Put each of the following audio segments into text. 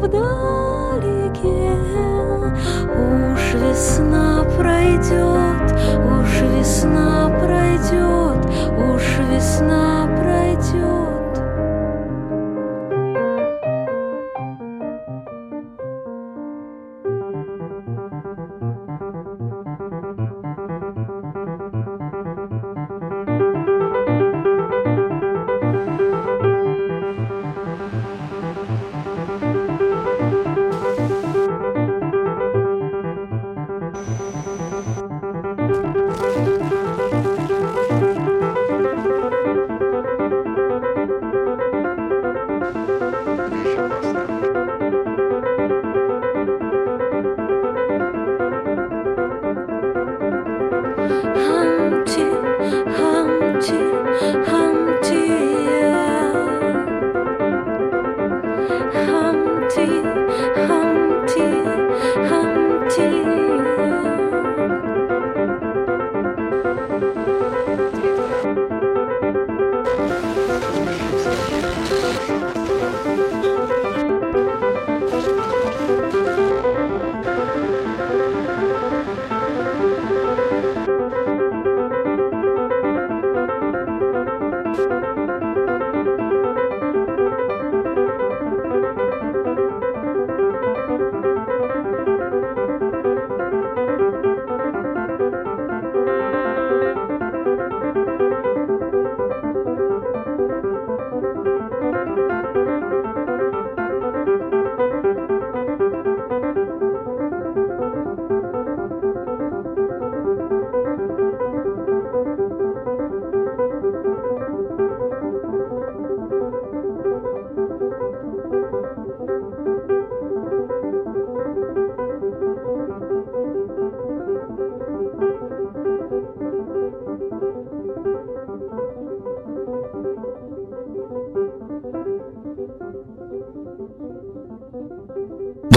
вдалеке. Уж весна пройдет, уж весна пройдет, уж весна пройдет.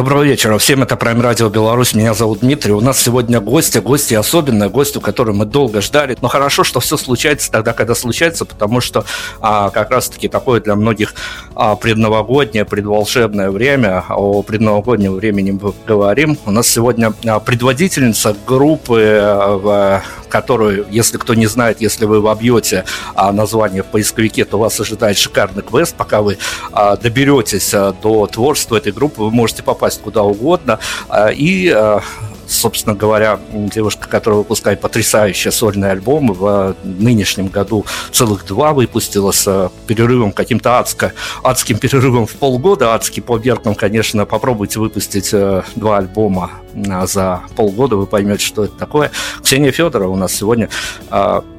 Доброго вечера всем, это Прайм Радио Беларусь, меня зовут Дмитрий. У нас сегодня гости, гости особенные, гости, которую мы долго ждали. Но хорошо, что все случается тогда, когда случается, потому что а, как раз-таки такое для многих предновогоднее, предволшебное время. О предновогоднем времени мы говорим. У нас сегодня а, предводительница группы, а, которую, если кто не знает, если вы вобьете а, название в поисковике, то вас ожидает шикарный квест. Пока вы а, доберетесь а, до творчества этой группы, вы можете попасть куда угодно. А, и а, собственно говоря, девушка, которая выпускает потрясающие сольные альбомы, в нынешнем году целых два выпустила с перерывом каким-то адско, адским перерывом в полгода, адский по меркам, конечно, попробуйте выпустить э, два альбома за полгода, вы поймете, что это такое. Ксения Федорова у нас сегодня.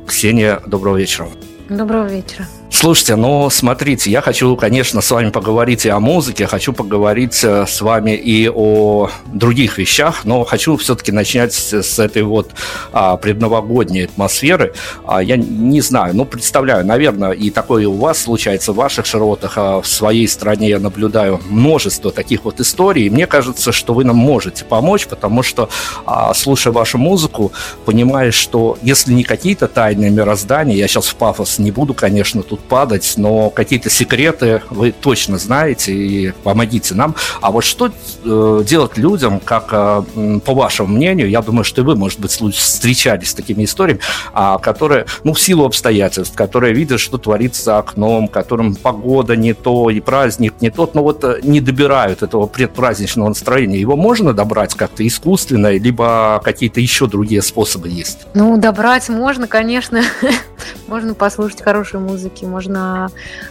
Ксения, доброго вечера. Доброго вечера. Слушайте, ну смотрите, я хочу, конечно, с вами поговорить и о музыке, хочу поговорить э, с вами и о других вещах, но хочу все-таки начать с, этой вот а, предновогодней атмосферы. А, я не знаю, ну представляю, наверное, и такое у вас случается в ваших широтах, а в своей стране я наблюдаю множество таких вот историй, и мне кажется, что вы нам можете помочь, потому что, а, слушая вашу музыку, понимаешь, что если не какие-то тайные мироздания, я сейчас в пафос не буду, конечно, тут падать, но какие-то секреты вы точно знаете и помогите нам. А вот что э, делать людям, как, э, по вашему мнению, я думаю, что и вы, может быть, встречались с такими историями, а, которые, ну, в силу обстоятельств, которые видят, что творится за окном, которым погода не то и праздник не тот, но вот э, не добирают этого предпраздничного настроения. Его можно добрать как-то искусственно, либо какие-то еще другие способы есть? Ну, добрать можно, конечно. можно послушать хорошей музыки, можно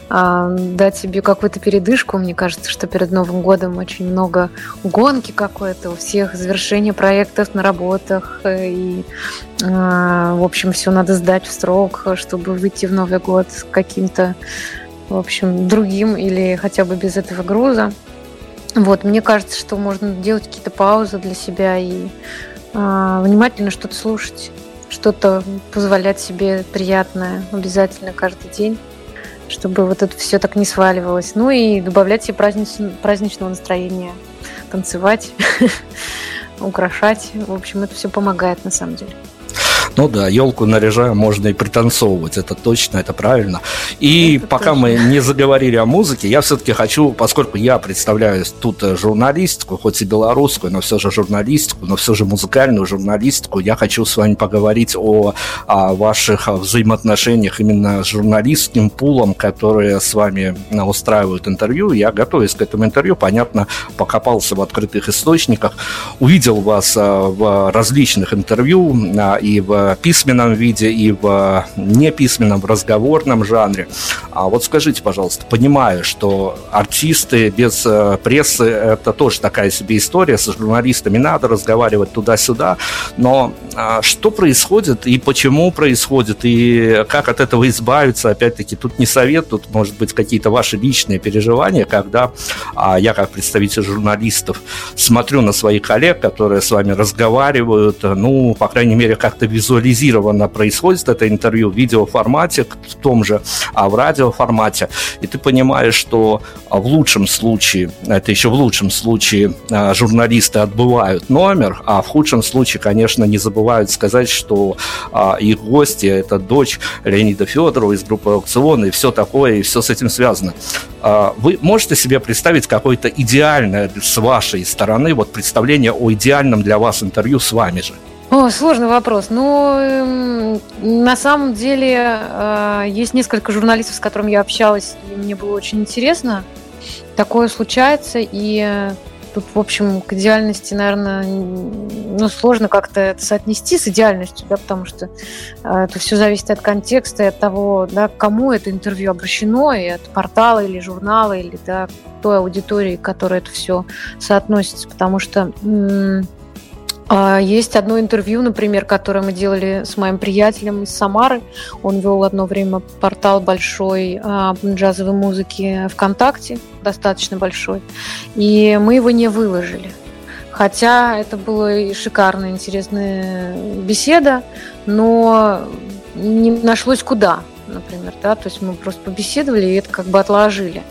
э, дать себе какую-то передышку. Мне кажется, что перед Новым годом очень много гонки какой-то, у всех завершение проектов на работах. Э, и, э, в общем, все надо сдать в срок, чтобы выйти в Новый год с каким-то, в общем, другим или хотя бы без этого груза. Вот, мне кажется, что можно делать какие-то паузы для себя и э, внимательно что-то слушать что-то позволять себе приятное обязательно каждый день, чтобы вот это все так не сваливалось. Ну и добавлять себе празднич... праздничного настроения, танцевать, украшать. В общем, это все помогает на самом деле. Ну да, елку наряжая можно и пританцовывать, это точно, это правильно. И это пока точно. мы не заговорили о музыке, я все-таки хочу, поскольку я представляю тут журналистику, хоть и белорусскую, но все же журналистику, но все же музыкальную журналистику, я хочу с вами поговорить о, о ваших взаимоотношениях именно с журналистским пулом, которые с вами устраивают интервью. Я, готовясь к этому интервью, понятно, покопался в открытых источниках, увидел вас а, в различных интервью и в письменном виде и в неписьменном, в разговорном жанре. А вот скажите, пожалуйста, понимаю, что артисты без э, прессы – это тоже такая себе история, с журналистами надо разговаривать туда-сюда, но а, что происходит и почему происходит, и как от этого избавиться, опять-таки, тут не совет, тут, может быть, какие-то ваши личные переживания, когда а, я, как представитель журналистов, смотрю на своих коллег, которые с вами разговаривают, ну, по крайней мере, как-то визуально визуализированно происходит это интервью в видеоформате, в том же, а в радиоформате, и ты понимаешь, что а, в лучшем случае, это еще в лучшем случае а, журналисты отбывают номер, а в худшем случае, конечно, не забывают сказать, что а, их гости – это дочь Леонида Федорова из группы «Аукцион» и все такое, и все с этим связано. Вы можете себе представить какое-то идеальное с вашей стороны вот представление о идеальном для вас интервью с вами же? О, сложный вопрос. Ну, эм, на самом деле, э, есть несколько журналистов, с которыми я общалась, и мне было очень интересно. Такое случается, и тут, в общем, к идеальности, наверное, ну, сложно как-то это соотнести с идеальностью, да, потому что э, это все зависит от контекста и от того, да, кому это интервью обращено, и от портала или журнала, или да, той аудитории, к которой это все соотносится, потому что м- есть одно интервью, например, которое мы делали с моим приятелем из Самары. Он вел одно время портал большой а, джазовой музыки ВКонтакте, достаточно большой. И мы его не выложили. Хотя это была и шикарная, интересная беседа, но не нашлось куда. Например, да, то есть мы просто побеседовали и это как бы отложили.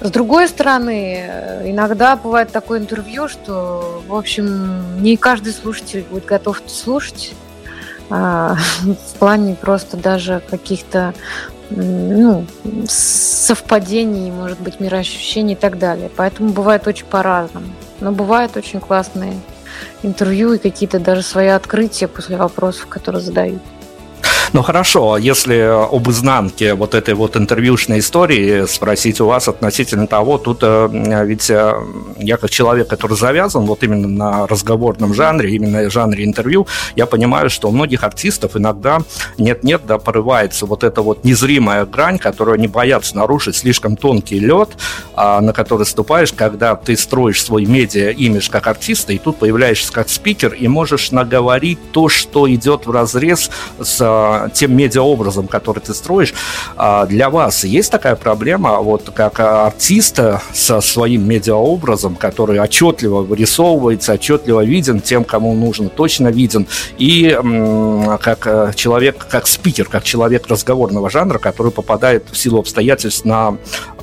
С другой стороны, иногда бывает такое интервью, что, в общем, не каждый слушатель будет готов слушать, а, в плане просто даже каких-то ну, совпадений, может быть, мироощущений и так далее. Поэтому бывает очень по-разному. Но бывают очень классные интервью и какие-то даже свои открытия после вопросов, которые задают. Ну хорошо, если об изнанке вот этой вот интервьюшной истории спросить у вас относительно того, тут э, ведь э, я как человек, который завязан вот именно на разговорном жанре, именно жанре интервью, я понимаю, что у многих артистов иногда нет-нет, да, порывается вот эта вот незримая грань, которую они боятся нарушить, слишком тонкий лед, а, на который ступаешь, когда ты строишь свой медиа-имидж как артиста, и тут появляешься как спикер, и можешь наговорить то, что идет в разрез с тем медиаобразом, который ты строишь, а, для вас есть такая проблема, вот как артиста со своим медиаобразом, который отчетливо вырисовывается, отчетливо виден тем, кому нужно, точно виден, и как э, человек, как спикер, как человек разговорного жанра, который попадает в силу обстоятельств на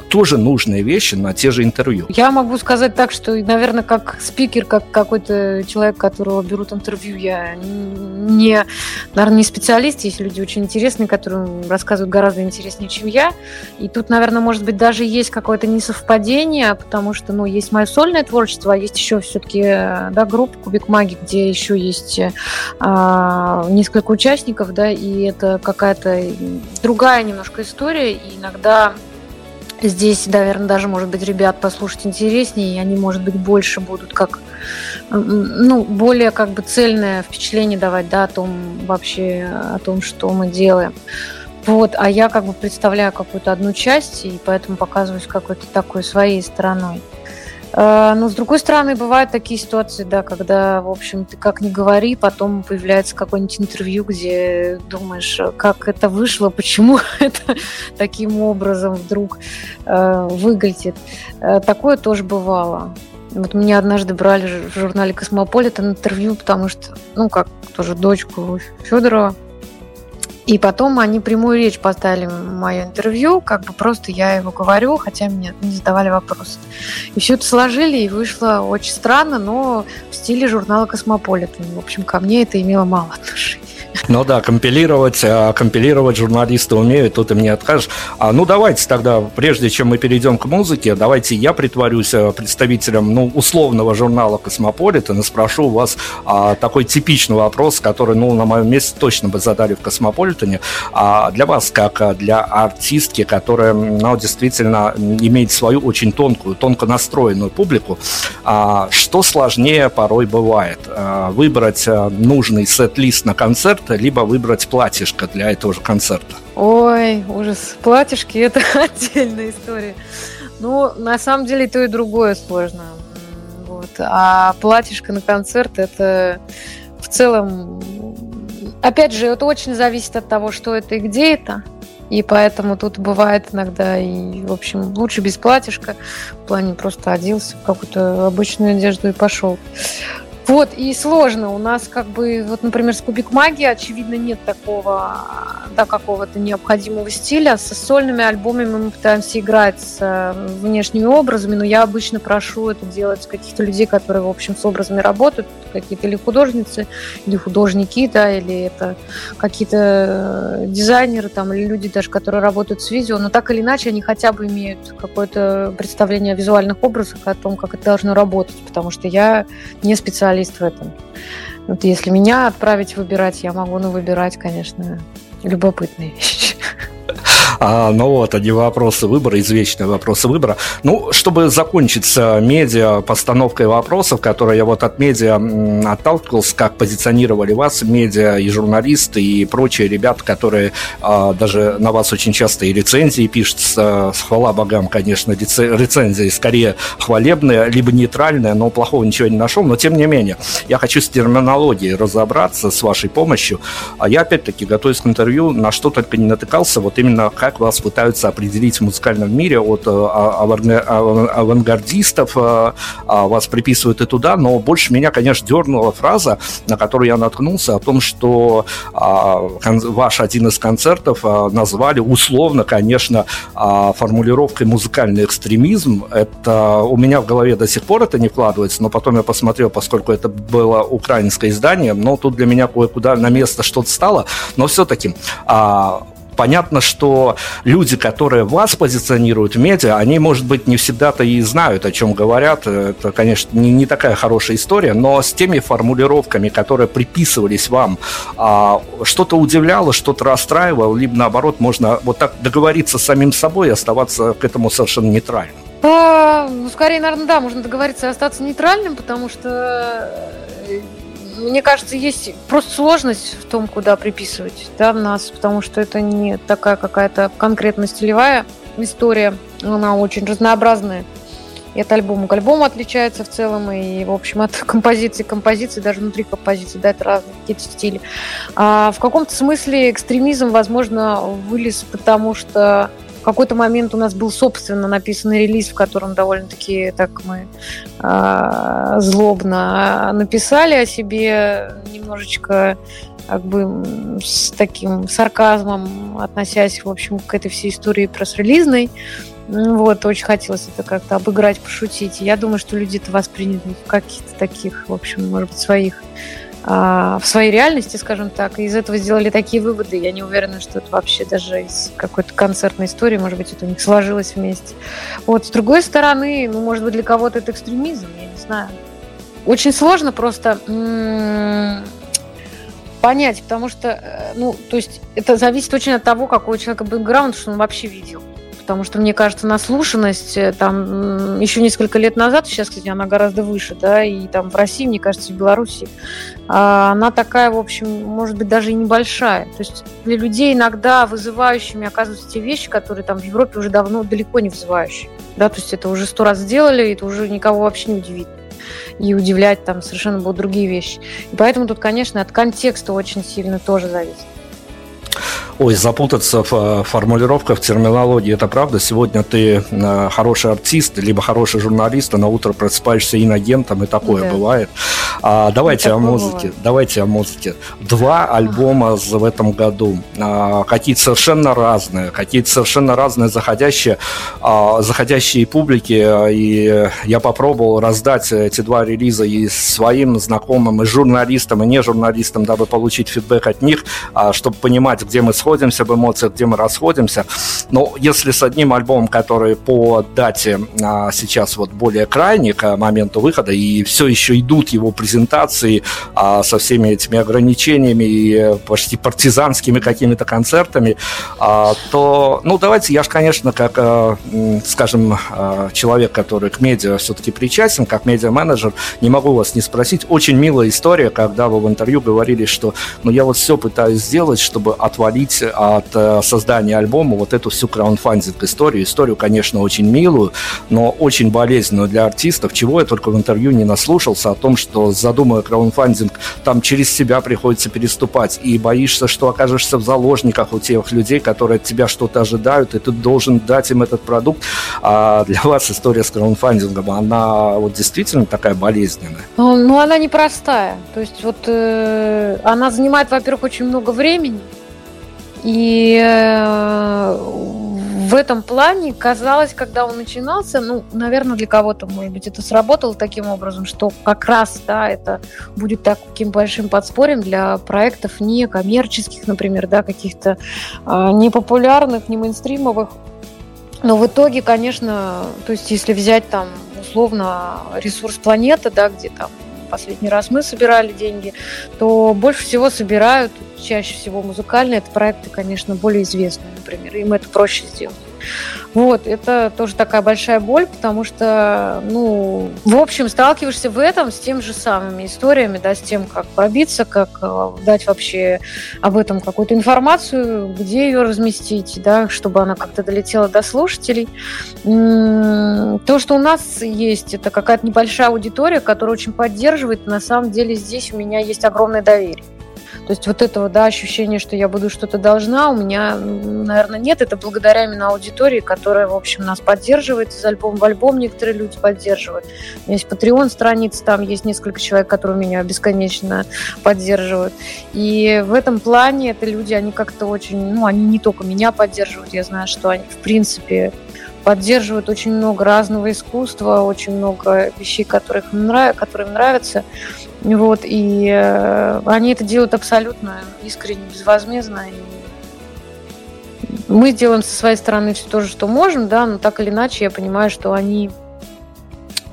тоже нужные вещи на те же интервью. Я могу сказать так, что, наверное, как спикер, как какой-то человек, которого берут интервью, я не, наверное, не специалист. Есть люди очень интересные, которые рассказывают гораздо интереснее, чем я. И тут, наверное, может быть, даже есть какое-то несовпадение, потому что, ну, есть мое сольное творчество, а есть еще все-таки, да, группа Кубик Маги, где еще есть а, несколько участников, да, и это какая-то другая немножко история, и иногда Здесь, наверное, даже, может быть, ребят послушать интереснее, и они, может быть, больше будут как, ну, более как бы цельное впечатление давать, да, о том вообще, о том, что мы делаем. Вот, а я как бы представляю какую-то одну часть, и поэтому показываюсь какой-то такой своей стороной. Э, но с другой стороны, бывают такие ситуации, да, когда, в общем, ты как ни говори, потом появляется какое-нибудь интервью, где думаешь, как это вышло, почему это таким образом вдруг э, выглядит. Э, такое тоже бывало. Вот меня однажды брали в журнале «Космополитен» интервью, потому что, ну, как тоже дочку Федорова, и потом они прямую речь поставили мое интервью, как бы просто я его говорю, хотя мне не задавали вопросы. И все это сложили, и вышло очень странно, но в стиле журнала «Космополитен». В общем, ко мне это имело мало отношения. Ну да, компилировать, а компилировать журналисты умеют, тут им не откажешь. А, ну давайте тогда, прежде чем мы перейдем к музыке, давайте я притворюсь э, представителем ну, условного журнала «Космополитен» и спрошу у вас а, такой типичный вопрос, который ну, на моем месте точно бы задали в «Космополитене». А для вас, как а, для артистки, которая ну, действительно имеет свою очень тонкую, тонко настроенную публику, а, что сложнее порой бывает? А, выбрать а, нужный сет-лист на концерт концерта, либо выбрать платьишко для этого же концерта? Ой, ужас. Платьишки – это отдельная история. Ну, на самом деле, то и другое сложно. Вот. А платьишко на концерт – это в целом... Опять же, это очень зависит от того, что это и где это. И поэтому тут бывает иногда и, в общем, лучше без платьишка. В плане просто оделся в какую-то обычную одежду и пошел. Вот, и сложно. У нас как бы, вот, например, с Кубик Магии, очевидно, нет такого, да, какого-то необходимого стиля. Со сольными альбомами мы пытаемся играть с э, внешними образами, но я обычно прошу это делать каких-то людей, которые, в общем, с образами работают, какие-то или художницы, или художники, да, или это какие-то э, дизайнеры там, или люди даже, которые работают с видео, но так или иначе они хотя бы имеют какое-то представление о визуальных образах, о том, как это должно работать, потому что я не специалист специалист в этом. Вот если меня отправить выбирать, я могу ну, выбирать, конечно, любопытные вещи. А, ну вот, они вопросы выбора, извечные вопросы выбора. Ну, чтобы закончить с медиа постановкой вопросов, которые я вот от медиа отталкивался, как позиционировали вас медиа и журналисты и прочие ребята, которые а, даже на вас очень часто и рецензии пишут, с, с хвала богам, конечно, рецензии скорее хвалебные, либо нейтральные, но плохого ничего не нашел, но тем не менее, я хочу с терминологией разобраться с вашей помощью. А я опять-таки, готовясь к интервью, на что только не натыкался, вот именно как вас пытаются определить в музыкальном мире от э, а, авангардистов, э, а, вас приписывают и туда, но больше меня, конечно, дернула фраза, на которую я наткнулся, о том, что а, ваш один из концертов назвали условно, конечно, формулировкой музыкальный экстремизм. Это у меня в голове до сих пор это не вкладывается, но потом я посмотрел, поскольку это было украинское издание, но тут для меня кое-куда на место что-то стало, но все-таки понятно, что люди, которые вас позиционируют в медиа, они, может быть, не всегда-то и знают, о чем говорят. Это, конечно, не, не такая хорошая история, но с теми формулировками, которые приписывались вам, а, что-то удивляло, что-то расстраивало, либо наоборот, можно вот так договориться с самим собой и оставаться к этому совершенно нейтральным. А, ну, скорее, наверное, да, можно договориться и остаться нейтральным, потому что мне кажется, есть просто сложность в том, куда приписывать да, нас, потому что это не такая какая-то конкретно стилевая история, она очень разнообразная. И от альбома к альбому отличается в целом, и, в общем, от композиции к композиции, даже внутри композиции, да, это разные какие-то стили. А в каком-то смысле экстремизм, возможно, вылез, потому что в какой-то момент у нас был собственно написанный релиз, в котором довольно-таки так мы э, злобно написали о себе, немножечко как бы с таким сарказмом относясь, в общем, к этой всей истории про с релизной. Вот, очень хотелось это как-то обыграть, пошутить. Я думаю, что люди это восприняли в каких-то таких, в общем, может быть, своих в своей реальности, скажем так, и из этого сделали такие выводы. Я не уверена, что это вообще даже из какой-то концертной истории, может быть, это у них сложилось вместе. Вот, с другой стороны, ну, может быть, для кого-то это экстремизм, я не знаю. Очень сложно просто понять, потому что, э, ну, то есть это зависит очень от того, какой у человека бэкграунд, что он вообще видел потому что, мне кажется, наслушанность э, там еще несколько лет назад, сейчас, кстати, она гораздо выше, да, и там в России, мне кажется, в Беларуси, а, она такая, в общем, может быть, даже и небольшая. То есть для людей иногда вызывающими оказываются те вещи, которые там в Европе уже давно далеко не вызывающие. Да, то есть это уже сто раз сделали, и это уже никого вообще не удивит и удивлять там совершенно будут другие вещи. И поэтому тут, конечно, от контекста очень сильно тоже зависит. Ой, запутаться в э, формулировках, в терминологии, это правда. Сегодня ты э, хороший артист, либо хороший журналист, а на утро просыпаешься инагентом, и такое да. бывает. А, давайте о музыке. Бывает. Давайте о музыке. Два альбома в этом году. А, какие-то совершенно разные, какие-то совершенно разные заходящие, а, заходящие публики. И я попробовал раздать эти два релиза и своим знакомым, и журналистам, и не журналистам, дабы получить фидбэк от них, а, чтобы понимать, где мы сходим сходимся в эмоциях, где мы расходимся. Но если с одним альбомом, который по дате а, сейчас вот более крайний к моменту выхода, и все еще идут его презентации а, со всеми этими ограничениями и почти партизанскими какими-то концертами, а, то, ну, давайте, я же, конечно, как, а, скажем, а, человек, который к медиа все-таки причастен, как медиа-менеджер, не могу вас не спросить. Очень милая история, когда вы в интервью говорили, что, ну, я вот все пытаюсь сделать, чтобы отвалить отделить от э, создания альбома вот эту всю краундфандинг историю. Историю, конечно, очень милую, но очень болезненную для артистов, чего я только в интервью не наслушался о том, что задумывая краундфандинг, там через себя приходится переступать, и боишься, что окажешься в заложниках у тех людей, которые от тебя что-то ожидают, и ты должен дать им этот продукт. А для вас история с краундфандингом, она вот действительно такая болезненная? Ну, ну она непростая. То есть вот э, она занимает, во-первых, очень много времени, и э, в этом плане казалось, когда он начинался, ну, наверное, для кого-то, может быть, это сработало таким образом, что как раз, да, это будет таким большим подспорьем для проектов не коммерческих, например, да, каких-то э, непопулярных, не мейнстримовых. Но в итоге, конечно, то есть если взять там условно ресурс планеты, да, где там последний раз мы собирали деньги, то больше всего собирают, чаще всего музыкальные, это проекты, конечно, более известные, например, им это проще сделать. Вот, это тоже такая большая боль, потому что, ну, в общем, сталкиваешься в этом с тем же самыми историями, да, с тем, как пробиться, как э, дать вообще об этом какую-то информацию, где ее разместить, да, чтобы она как-то долетела до слушателей. То, что у нас есть, это какая-то небольшая аудитория, которая очень поддерживает, на самом деле здесь у меня есть огромное доверие. То есть вот этого, да, ощущения, что я буду что-то должна, у меня, наверное, нет. Это благодаря именно аудитории, которая, в общем, нас поддерживает из альбома в альбом. Некоторые люди поддерживают. У меня есть Patreon страница, там есть несколько человек, которые меня бесконечно поддерживают. И в этом плане это люди, они как-то очень, ну, они не только меня поддерживают, я знаю, что они, в принципе, поддерживают очень много разного искусства, очень много вещей, которые им, нрав... которые им нравятся. Вот, и э, они это делают абсолютно искренне, безвозмездно. И мы делаем со своей стороны все то же, что можем, да, но так или иначе я понимаю, что они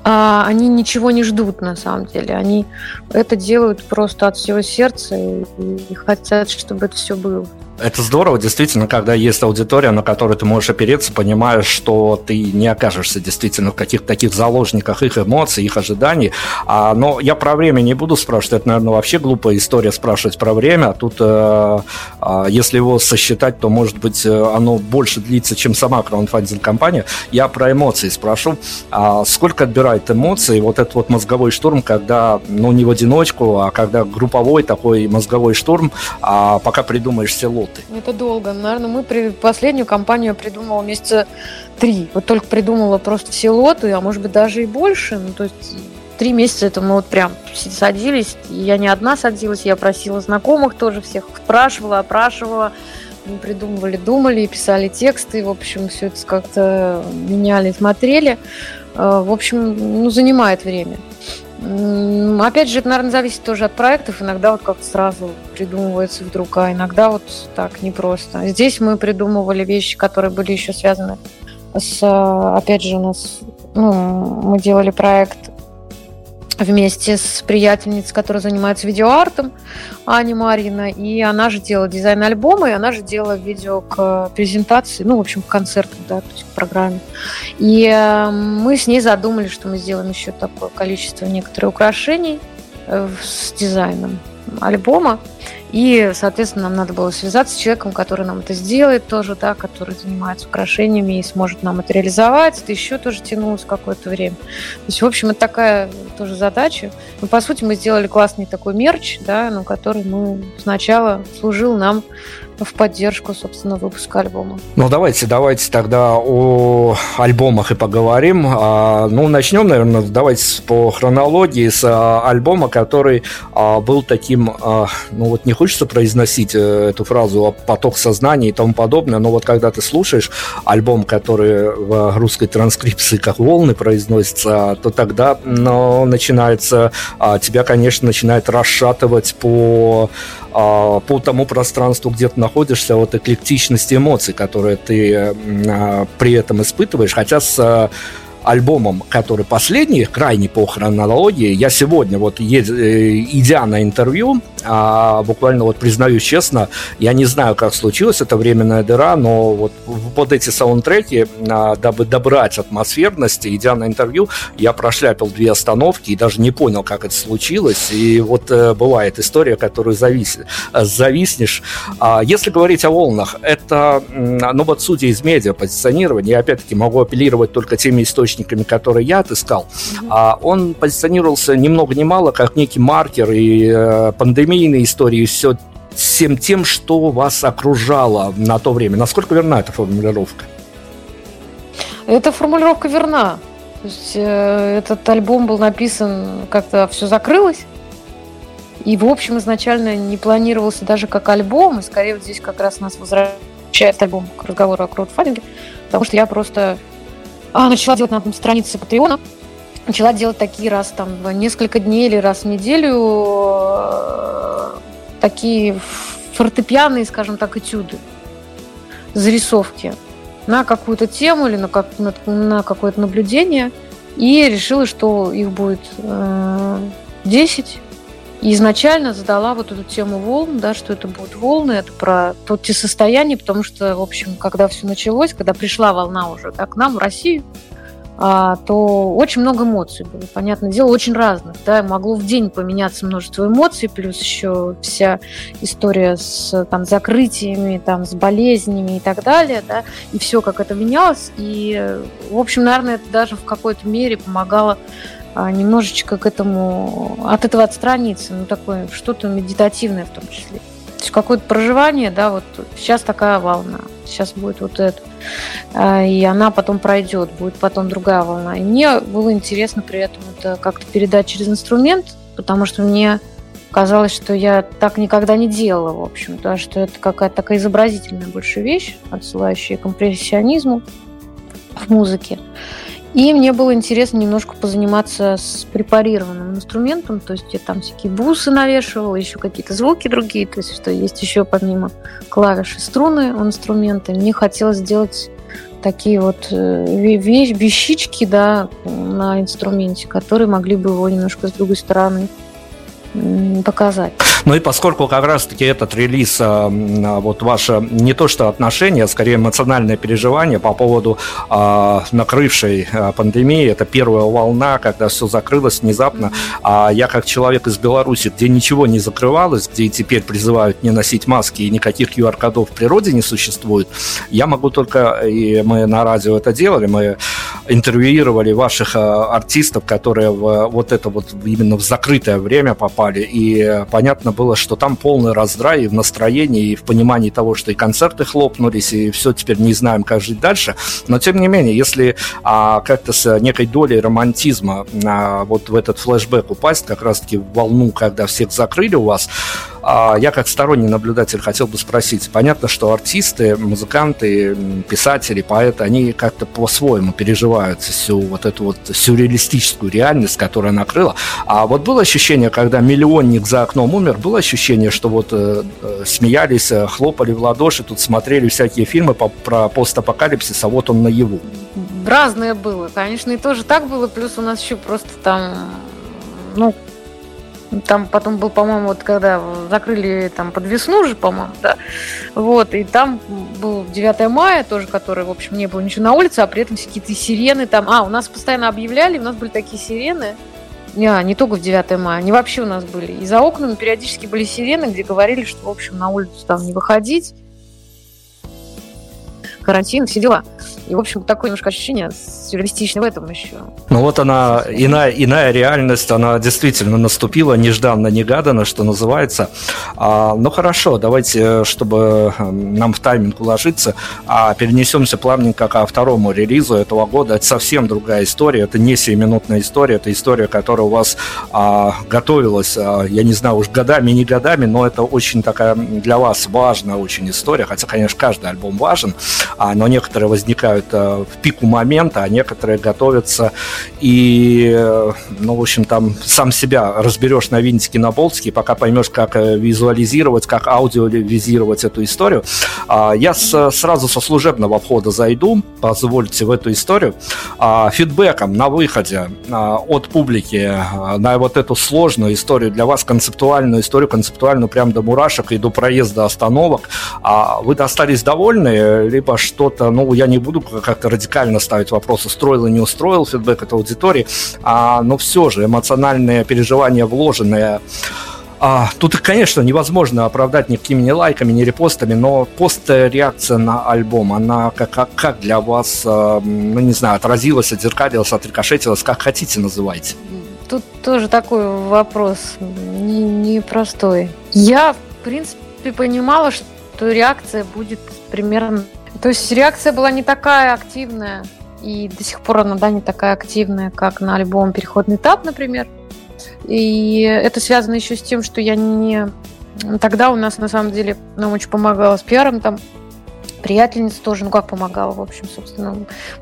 а, они ничего не ждут на самом деле. Они это делают просто от всего сердца и, и хотят, чтобы это все было. Это здорово, действительно, когда есть аудитория, на которую ты можешь опереться, понимаешь, что ты не окажешься действительно в каких-то таких заложниках их эмоций, их ожиданий. А, но я про время не буду спрашивать, это, наверное, вообще глупая история спрашивать про время. А тут, э, э, если его сосчитать, то, может быть, э, оно больше длится, чем сама краундфандинг-компания. Я про эмоции спрошу. А сколько отбирает эмоций вот этот вот мозговой штурм, когда, ну, не в одиночку, а когда групповой такой мозговой штурм, а пока придумаешь село лоты? Это долго. Наверное, мы при... последнюю кампанию придумала месяца три. Вот только придумала просто все лоты, а может быть даже и больше. Ну, то есть три месяца это мы вот прям садились. Я не одна садилась, я просила знакомых тоже всех, спрашивала, опрашивала. Мы придумывали, думали, писали тексты. В общем, все это как-то меняли, смотрели. Э, в общем, ну, занимает время. Опять же, это, наверное, зависит тоже от проектов. Иногда вот как-то сразу придумывается вдруг, а иногда вот так непросто. Здесь мы придумывали вещи, которые были еще связаны с, опять же, у нас, ну, мы делали проект вместе с приятельницей, которая занимается видеоартом, Ани Марина, и она же делала дизайн альбома, и она же делала видео к презентации, ну, в общем, к концерту, да, то есть к программе. И э, мы с ней задумали, что мы сделаем еще такое количество некоторых украшений э, с дизайном альбома. И, соответственно, нам надо было связаться с человеком, который нам это сделает тоже, да, который занимается украшениями и сможет нам это реализовать. Это еще тоже тянулось какое-то время. То есть, в общем, это такая тоже задача. Но, по сути, мы сделали классный такой мерч, да, ну, который мы сначала служил нам в поддержку, собственно, выпуска альбома. Ну, давайте, давайте тогда о альбомах и поговорим. А, ну, начнем, наверное, давайте по хронологии с а, альбома, который а, был таким, ну, вот не хочется произносить э, эту фразу «поток сознания» и тому подобное, но вот когда ты слушаешь альбом, который в русской транскрипции как «волны» произносится, то тогда ну, начинается, тебя, конечно, начинает расшатывать по а, по тому пространству, где ты находишься, от эклектичности эмоций, которые ты а, при этом испытываешь. Хотя с альбомом, который последний, крайне по хронологии. Я сегодня, вот э, идя на интервью, а, буквально вот признаюсь честно, я не знаю, как случилось эта временная дыра, но вот под эти саундтреки, а, дабы добрать атмосферности, идя на интервью, я прошляпил две остановки и даже не понял, как это случилось. И вот э, бывает история, которую завис, зависнешь. А, если говорить о волнах, это, ну вот судя из медиа позиционирования, я опять-таки могу апеллировать только теми источниками, которые я отыскал, mm-hmm. он позиционировался ни много ни мало как некий маркер и э, пандемии семейной истории, все всем тем, что вас окружало на то время. Насколько верна эта формулировка? Эта формулировка верна. То есть, э, этот альбом был написан, как-то все закрылось. И, в общем, изначально не планировался даже как альбом. И скорее вот здесь как раз нас возвращает альбом к разговору о краудфандинге. Потому что я просто а, начала делать на странице Патреона начала делать такие раз там несколько дней или раз в неделю э, такие фортепианные, скажем так, этюды, зарисовки на какую-то тему или на, как, на, на какое-то наблюдение. И решила, что их будет э, 10. И изначально задала вот эту тему волн, да, что это будут волны, это про то те состояния, потому что, в общем, когда все началось, когда пришла волна уже да, к нам, в Россию, то очень много эмоций было. Понятное дело, очень разных. Да, могло в день поменяться множество эмоций, плюс еще вся история с там, закрытиями, там, с болезнями и так далее. Да, и все, как это менялось. И, в общем, наверное, это даже в какой-то мере помогало а, немножечко к этому, от этого отстраниться, ну, такое что-то медитативное в том числе. То есть какое-то проживание, да, вот сейчас такая волна, сейчас будет вот это. А, и она потом пройдет, будет потом другая волна. И мне было интересно при этом это как-то передать через инструмент, потому что мне казалось, что я так никогда не делала, в общем, да, что это какая-то такая изобразительная больше вещь, отсылающая к компрессионизму в музыке. И мне было интересно немножко позаниматься с препарированным инструментом, то есть я там всякие бусы навешивала, еще какие-то звуки другие, то есть что есть еще помимо клавиш и струны у инструмента. Мне хотелось сделать такие вот э, вещички да, на инструменте, которые могли бы его немножко с другой стороны показать. Ну и поскольку как раз-таки этот релиз, а, а, вот ваше не то что отношение, а скорее эмоциональное переживание по поводу а, накрывшей пандемии, это первая волна, когда все закрылось внезапно, а я как человек из Беларуси, где ничего не закрывалось, где теперь призывают не носить маски и никаких QR-кодов в природе не существует, я могу только, и мы на радио это делали, мы интервьюировали ваших а, артистов, которые в вот это вот именно в закрытое время попали, и понятно было, что там полный раздрай в настроении, и в понимании того, что и концерты хлопнулись, и все теперь не знаем, как жить дальше. Но, тем не менее, если а, как-то с некой долей романтизма а, вот в этот флешбэк упасть, как раз-таки в волну, когда всех закрыли у вас, а, я как сторонний наблюдатель хотел бы спросить. Понятно, что артисты, музыканты, писатели, поэты, они как-то по-своему переживают всю вот эту вот сюрреалистическую реальность, которая накрыла. А вот было ощущение, когда миллионник за окном умер, было ощущение, что вот э, э смеялись, э, хлопали в ладоши, тут смотрели всякие фильмы по, про постапокалипсис, а вот он наяву. Разное было, конечно, и тоже так было, плюс у нас еще просто там, ну, там потом был, по-моему, вот когда закрыли там под весну же, по-моему, да. Вот, и там был 9 мая тоже, который, в общем, не было ничего на улице, а при этом какие-то сирены там. А, у нас постоянно объявляли, у нас были такие сирены. Не, не только в 9 мая, они вообще у нас были. И за окнами периодически были сирены, где говорили, что, в общем, на улицу там не выходить карантин, все дела. И, в общем, такое немножко ощущение сюрреалистичное в этом еще. Ну вот она, иная, иная реальность, она действительно наступила нежданно-негаданно, что называется. А, ну хорошо, давайте, чтобы эм, нам в тайминг уложиться, а перенесемся плавненько ко второму релизу этого года. Это совсем другая история, это не сиюминутная история, это история, которая у вас а, готовилась, а, я не знаю, уж годами, не годами, но это очень такая для вас важная очень история, хотя, конечно, каждый альбом важен, но некоторые возникают а, в пику момента, а некоторые готовятся и, э, ну, в общем, там сам себя разберешь на винтике, на болтике, пока поймешь, как э, визуализировать, как аудиовизировать эту историю. А, я с, сразу со служебного входа зайду, позвольте, в эту историю. А, фидбэком на выходе а, от публики на вот эту сложную историю для вас, концептуальную историю, концептуальную прям до мурашек и до проезда остановок, вы достались довольны, либо что-то, ну, я не буду как-то радикально ставить вопрос, устроил или не устроил фидбэк от аудитории, а, но все же эмоциональные переживания вложенные а, тут, конечно, невозможно оправдать никакими ни лайками, ни репостами, но пост-реакция на альбом, она как, как, как для вас, э, ну не знаю, отразилась, отзеркалилась, отрикошетилась, как хотите называйте? Тут тоже такой вопрос непростой. Не, не Я, в принципе, понимала, что реакция будет примерно то есть реакция была не такая активная, и до сих пор она, да, не такая активная, как на альбом «Переходный этап», например. И это связано еще с тем, что я не... Тогда у нас, на самом деле, нам очень помогала с пиаром там приятельница тоже, ну как помогала, в общем, собственно,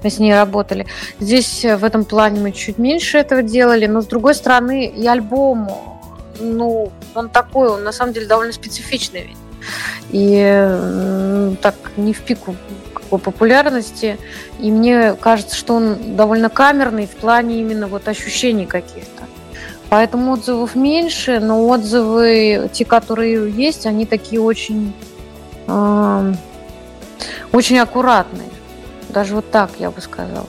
мы с ней работали. Здесь в этом плане мы чуть меньше этого делали, но с другой стороны и альбом, ну, он такой, он на самом деле довольно специфичный ведь и так не в пику какой популярности. И мне кажется, что он довольно камерный в плане именно вот ощущений каких-то. Поэтому отзывов меньше, но отзывы, те, которые есть, они такие очень, э, очень аккуратные. Даже вот так я бы сказала.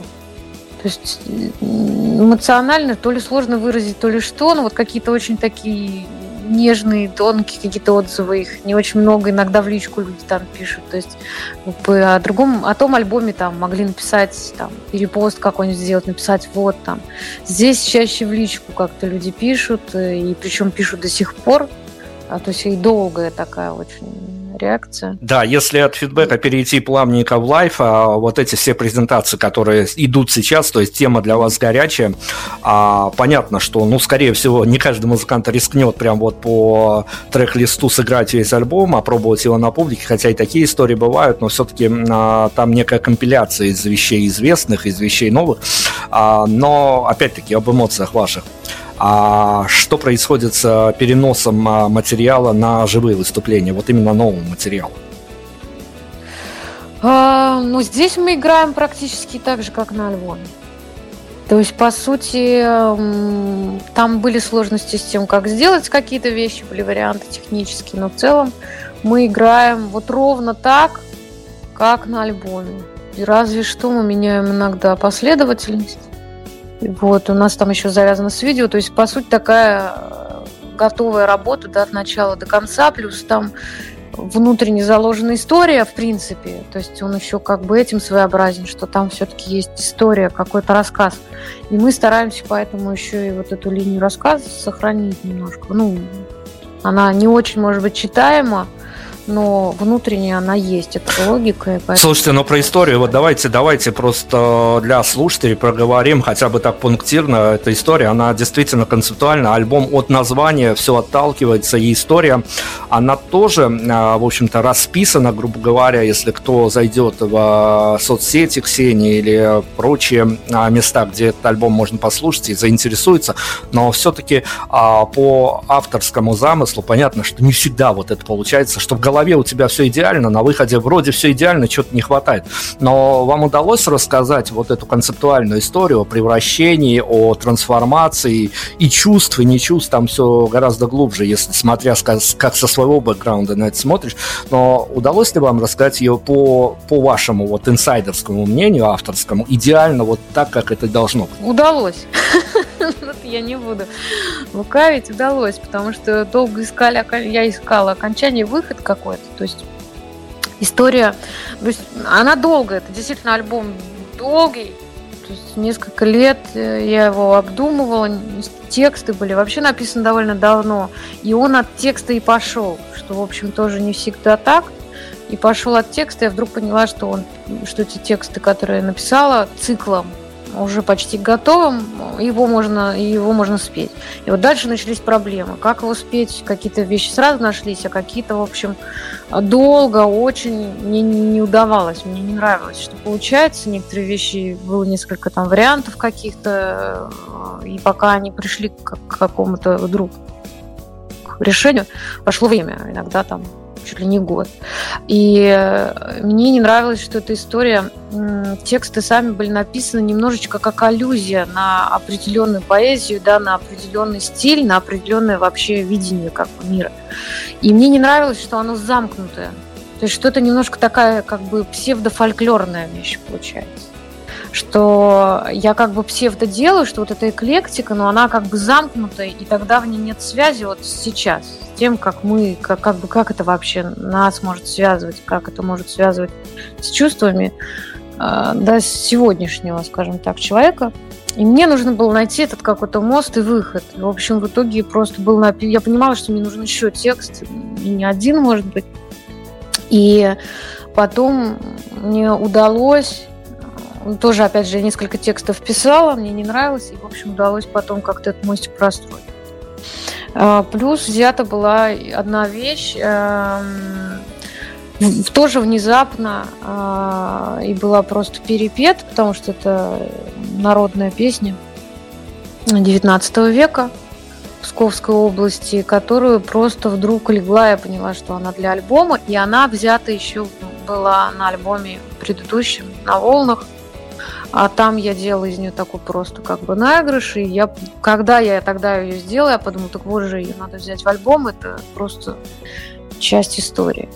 То есть эмоционально то ли сложно выразить, то ли что, но вот какие-то очень такие нежные, тонкие какие-то отзывы, их не очень много, иногда в личку люди там пишут. То есть о другом, о том альбоме там могли написать, там, перепост какой-нибудь сделать, написать вот там. Здесь чаще в личку как-то люди пишут, э, и причем пишут до сих пор. А, то есть и долгая такая очень реакция. Да, если от фидбэка перейти плавненько в лайф, а вот эти все презентации, которые идут сейчас, то есть тема для вас горячая, а, понятно, что, ну, скорее всего, не каждый музыкант рискнет прям вот по трек-листу сыграть весь альбом, опробовать его на публике, хотя и такие истории бывают, но все-таки а, там некая компиляция из вещей известных, из вещей новых, а, но, опять-таки, об эмоциях ваших. А что происходит с переносом а, материала на живые выступления, вот именно нового материала? А, ну, здесь мы играем практически так же, как на альбоме. То есть, по сути, там были сложности с тем, как сделать какие-то вещи, были варианты технические, но в целом мы играем вот ровно так, как на альбоме. И разве что мы меняем иногда последовательность, вот, у нас там еще завязано с видео, то есть, по сути, такая э, готовая работа да, от начала до конца, плюс там внутренне заложена история, в принципе. То есть он еще как бы этим своеобразен, что там все-таки есть история, какой-то рассказ. И мы стараемся поэтому еще и вот эту линию рассказа сохранить немножко. Ну, она не очень, может быть, читаема, но внутренне она есть, это логика. Поэтому... Слушайте, ну про историю, вот давайте, давайте просто для слушателей проговорим хотя бы так пунктирно. Эта история, она действительно концептуальна. Альбом от названия все отталкивается, и история, она тоже, а, в общем-то, расписана, грубо говоря, если кто зайдет в а, соцсети Ксении или прочие а, места, где этот альбом можно послушать и заинтересуется, но все-таки по авторскому замыслу понятно, что не всегда вот это получается, что в голове голове у тебя все идеально, на выходе вроде все идеально, чего-то не хватает. Но вам удалось рассказать вот эту концептуальную историю о превращении, о трансформации и чувств, и не чувств, там все гораздо глубже, если смотря как со своего бэкграунда на это смотришь. Но удалось ли вам рассказать ее по, по вашему вот инсайдерскому мнению, авторскому, идеально вот так, как это должно быть? Удалось. Я не буду лукавить, удалось, потому что долго искали, я искала окончание, выход какой какой-то. То есть история, то есть она долгая, это действительно альбом долгий, то есть несколько лет э, я его обдумывала, тексты были вообще написаны довольно давно, и он от текста и пошел, что, в общем, тоже не всегда так. И пошел от текста, я вдруг поняла, что он, что эти тексты, которые я написала, циклом уже почти готовым, его можно, его можно спеть. И вот дальше начались проблемы. Как его спеть? Какие-то вещи сразу нашлись, а какие-то, в общем, долго, очень мне не удавалось, мне не нравилось, что получается. Некоторые вещи, было несколько там вариантов каких-то, и пока они пришли к какому-то вдруг решению, пошло время. Иногда там чуть ли не год. И э, мне не нравилось, что эта история, тексты сами были написаны немножечко как аллюзия на определенную поэзию, да, на определенный стиль, на определенное вообще видение как бы мира. И мне не нравилось, что оно замкнутое. То есть что-то немножко такая как бы псевдофольклорная вещь получается что я как бы псевдо делаю, что вот эта эклектика, но она как бы замкнутая, и тогда в ней нет связи вот сейчас с тем, как мы, как, как бы как это вообще нас может связывать, как это может связывать с чувствами, э, да, с сегодняшнего, скажем так, человека. И мне нужно было найти этот какой-то мост и выход. В общем, в итоге просто был напи... Я понимала, что мне нужен еще текст, и не один, может быть. И потом мне удалось тоже, опять же, несколько текстов писала, мне не нравилось, и, в общем, удалось потом как-то этот мостик простроить. А, плюс взята была одна вещь, эм, тоже внезапно а, и была просто перепет, потому что это народная песня 19 века Псковской области, которую просто вдруг легла, я поняла, что она для альбома, и она взята еще была на альбоме предыдущем, на волнах. А там я делала из нее такой просто как бы наигрыш. И я, когда я тогда ее сделала, я подумала, так вот же ее надо взять в альбом. Это просто часть истории.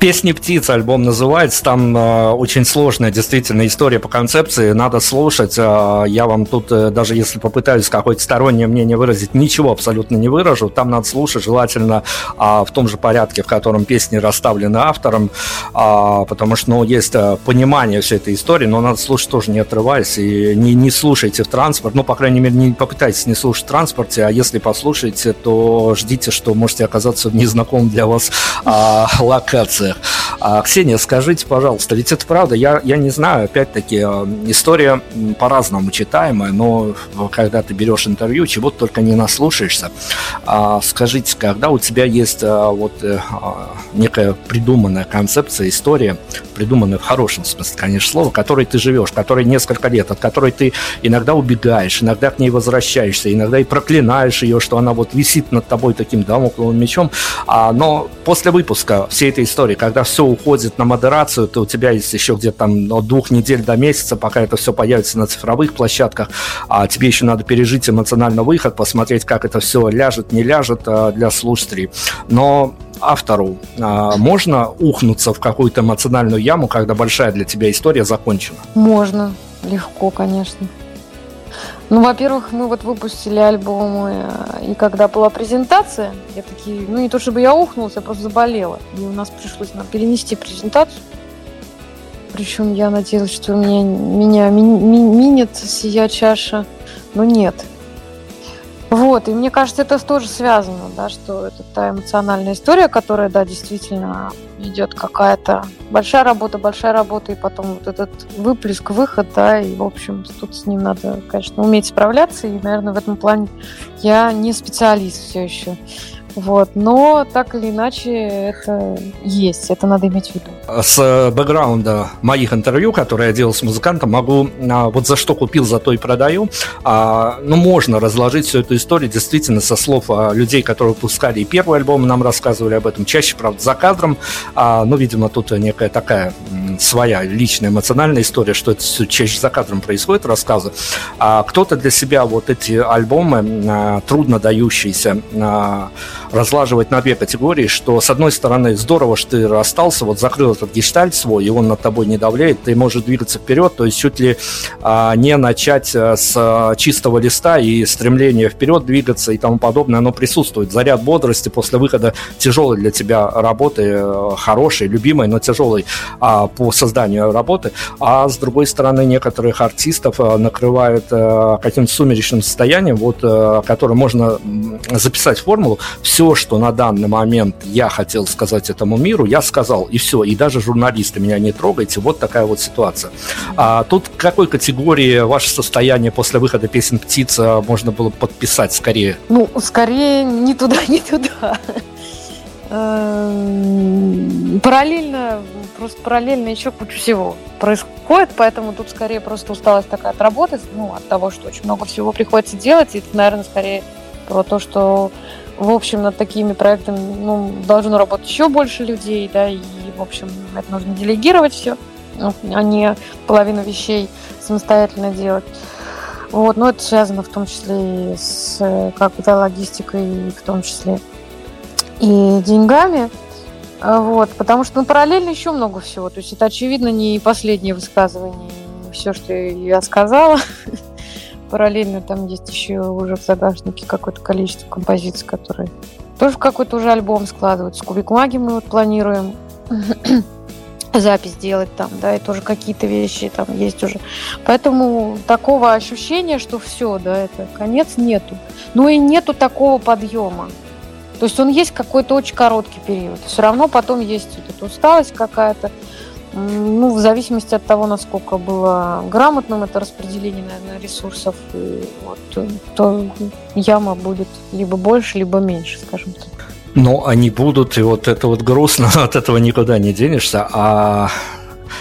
«Песни птиц» альбом называется. Там э, очень сложная действительно история по концепции. Надо слушать. Э, я вам тут, э, даже если попытаюсь какое-то стороннее мнение выразить, ничего абсолютно не выражу. Там надо слушать желательно э, в том же порядке, в котором песни расставлены автором, э, потому что ну, есть э, понимание всей этой истории, но надо слушать тоже не отрываясь. И не, не слушайте в транспорт. Ну, по крайней мере, не попытайтесь не слушать в транспорте, а если послушаете, то ждите, что можете оказаться в незнакомом для вас э, локациях. А, Ксения, скажите, пожалуйста, ведь это правда, я, я не знаю, опять-таки, а, история по-разному читаемая, но когда ты берешь интервью, чего-то только не наслушаешься. А, скажите, когда у тебя есть а, вот э, а, некая придуманная концепция, история, придуманная в хорошем смысле, конечно, слова, которой ты живешь, которой несколько лет, от которой ты иногда убегаешь, иногда к ней возвращаешься, иногда и проклинаешь ее, что она вот висит над тобой таким дамокловым мечом, а, но после выпуска всей этой истории, когда все уходит на модерацию, то у тебя есть еще где-то там от двух недель до месяца, пока это все появится на цифровых площадках, а тебе еще надо пережить эмоционально выход, посмотреть, как это все ляжет, не ляжет а, для слушателей. Но автору а, можно ухнуться в какую-то эмоциональную яму, когда большая для тебя история закончена? Можно, легко, конечно. Ну, во-первых, мы вот выпустили альбомы, и когда была презентация, я такие, ну не то чтобы я ухнулась, я просто заболела. И у нас пришлось нам перенести презентацию. Причем я надеялась, что меня, меня ми, ми, минет сия чаша, но нет. Вот, и мне кажется, это тоже связано, да, что это та эмоциональная история, которая, да, действительно идет какая-то большая работа, большая работа, и потом вот этот выплеск, выход, да, и, в общем, тут с ним надо, конечно, уметь справляться, и, наверное, в этом плане я не специалист все еще. Вот. Но так или иначе это есть, это надо иметь в виду. С э, бэкграунда моих интервью, которые я делал с музыкантом, могу а, вот за что купил, за то и продаю. А, ну, можно разложить всю эту историю действительно со слов а, людей, которые выпускали и первый альбом, нам рассказывали об этом, чаще, правда, за кадром. Ну, видимо, тут некая такая своя личная эмоциональная история, что это все чаще за кадром происходит, рассказы. Кто-то для себя вот эти альбомы, трудно дающиеся, разлаживать на две категории, что с одной стороны здорово, что ты расстался, вот закрыл этот гештальт свой, и он над тобой не давляет, ты можешь двигаться вперед, то есть чуть ли а, не начать а, с чистого листа и стремление вперед двигаться и тому подобное, оно присутствует. Заряд бодрости после выхода тяжелой для тебя работы, э, хорошей, любимой, но тяжелой а, по созданию работы, а с другой стороны некоторых артистов а, накрывает а, каким-то сумеречным состоянием, вот, а, которое можно записать формулу, все, что на данный момент я хотел сказать этому миру, я сказал, и все. И даже журналисты меня не трогайте. Вот такая вот ситуация. А тут к какой категории ваше состояние после выхода песен «Птица» можно было подписать скорее? Ну, скорее не туда, не туда. Эм, параллельно, просто параллельно еще куча всего происходит, поэтому тут скорее просто усталость такая от работы, ну, от того, что очень много всего приходится делать, и это, наверное, скорее про то, что в общем, над такими проектами ну, должно работать еще больше людей, да, и, в общем, это нужно делегировать все, ну, а не половину вещей самостоятельно делать. Вот, но это связано в том числе и с как-то логистикой, в том числе и деньгами. Вот, потому что ну, параллельно еще много всего. То есть это, очевидно, не последнее высказывание, все, что я сказала. Параллельно там есть еще уже в загашнике какое-то количество композиций, которые тоже в какой-то уже альбом складываются. Кубик магии мы вот планируем запись делать там, да, и тоже какие-то вещи там есть уже. Поэтому такого ощущения, что все, да, это конец нету. Ну и нету такого подъема. То есть он есть какой-то очень короткий период. Все равно потом есть вот эта усталость какая-то, ну, в зависимости от того, насколько было грамотным это распределение, наверное, ресурсов, вот, то яма будет либо больше, либо меньше, скажем так. Ну, они будут, и вот это вот грустно, от этого никуда не денешься. А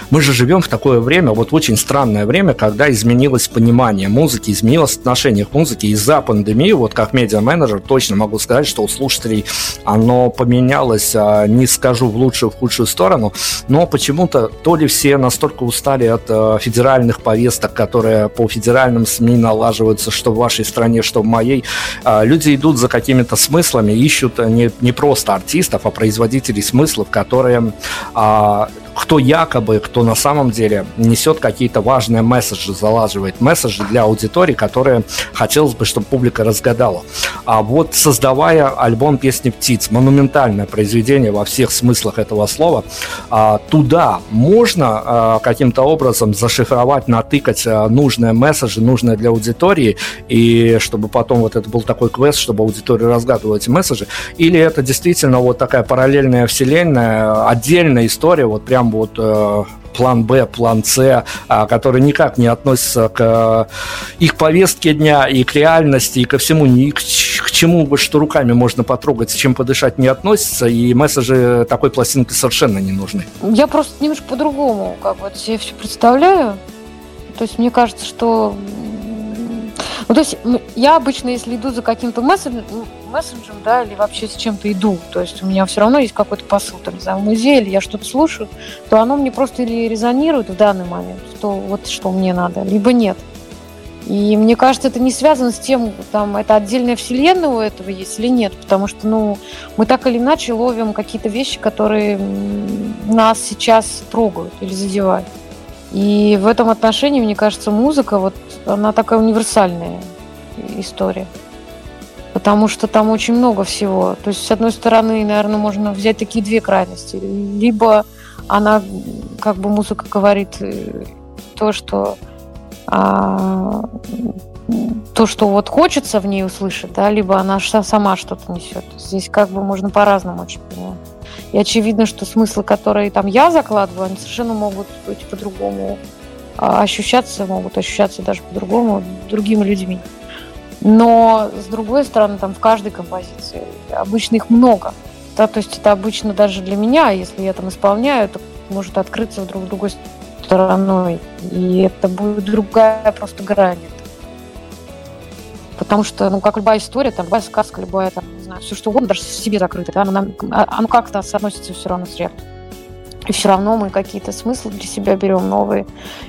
Мы же живем в такое время, вот очень странное время, когда изменилось понимание музыки, изменилось отношение к музыке. Из-за пандемии, вот как медиа-менеджер, точно могу сказать, что у слушателей оно поменялось, а, не скажу в лучшую, в худшую сторону, но почему-то то ли все настолько устали от э, федеральных повесток, которые по федеральным СМИ налаживаются, что в вашей стране, что в моей, а, люди идут за какими-то смыслами, ищут не, не просто артистов, а производителей смыслов, которые а, кто якобы, кто на самом деле несет какие-то важные месседжи, залаживает месседжи для аудитории, которые хотелось бы, чтобы публика разгадала. А вот создавая альбом «Песни птиц», монументальное произведение во всех смыслах этого слова, а, туда можно а, каким-то образом зашифровать, натыкать а, нужные месседжи, нужные для аудитории, и чтобы потом вот это был такой квест, чтобы аудитория разгадывала эти месседжи, или это действительно вот такая параллельная вселенная, отдельная история, вот прям вот э, план Б, план С, а, который никак не относится к э, их повестке дня и к реальности, и ко всему, ни к, чему, что руками можно потрогать, с чем подышать не относится, и месседжи такой пластинки совершенно не нужны. Я просто немножко по-другому как бы себе все представляю. То есть мне кажется, что ну, то есть я обычно, если иду за каким-то месседжем, месседжем, да, или вообще с чем-то иду, то есть у меня все равно есть какой-то посыл, там, не знаю, в музее, или я что-то слушаю, то оно мне просто или резонирует в данный момент, что вот что мне надо, либо нет. И мне кажется, это не связано с тем, там, это отдельная вселенная у этого есть или нет, потому что, ну, мы так или иначе ловим какие-то вещи, которые нас сейчас трогают или задевают. И в этом отношении, мне кажется, музыка, вот она такая универсальная история. Потому что там очень много всего. То есть, с одной стороны, наверное, можно взять такие две крайности. Либо она, как бы музыка говорит, э, то, что а, то, что вот хочется в ней услышать, да, либо она сама что-то несет. Здесь как бы можно по-разному очень понимать. И очевидно, что смыслы, которые там я закладываю, они совершенно могут быть по-другому а, ощущаться, могут ощущаться даже по-другому другими людьми. Но, с другой стороны, там в каждой композиции обычно их много. Да, то есть это обычно даже для меня, если я там исполняю, это может открыться вдруг другой стороной. И это будет другая просто грань. Потому что, ну, как любая история, там, любая сказка, любая, там, не знаю, все что угодно, даже в себе закрыто, да, оно, оно как-то соотносится все равно с реальностью. И все равно мы какие-то смыслы для себя берем новые.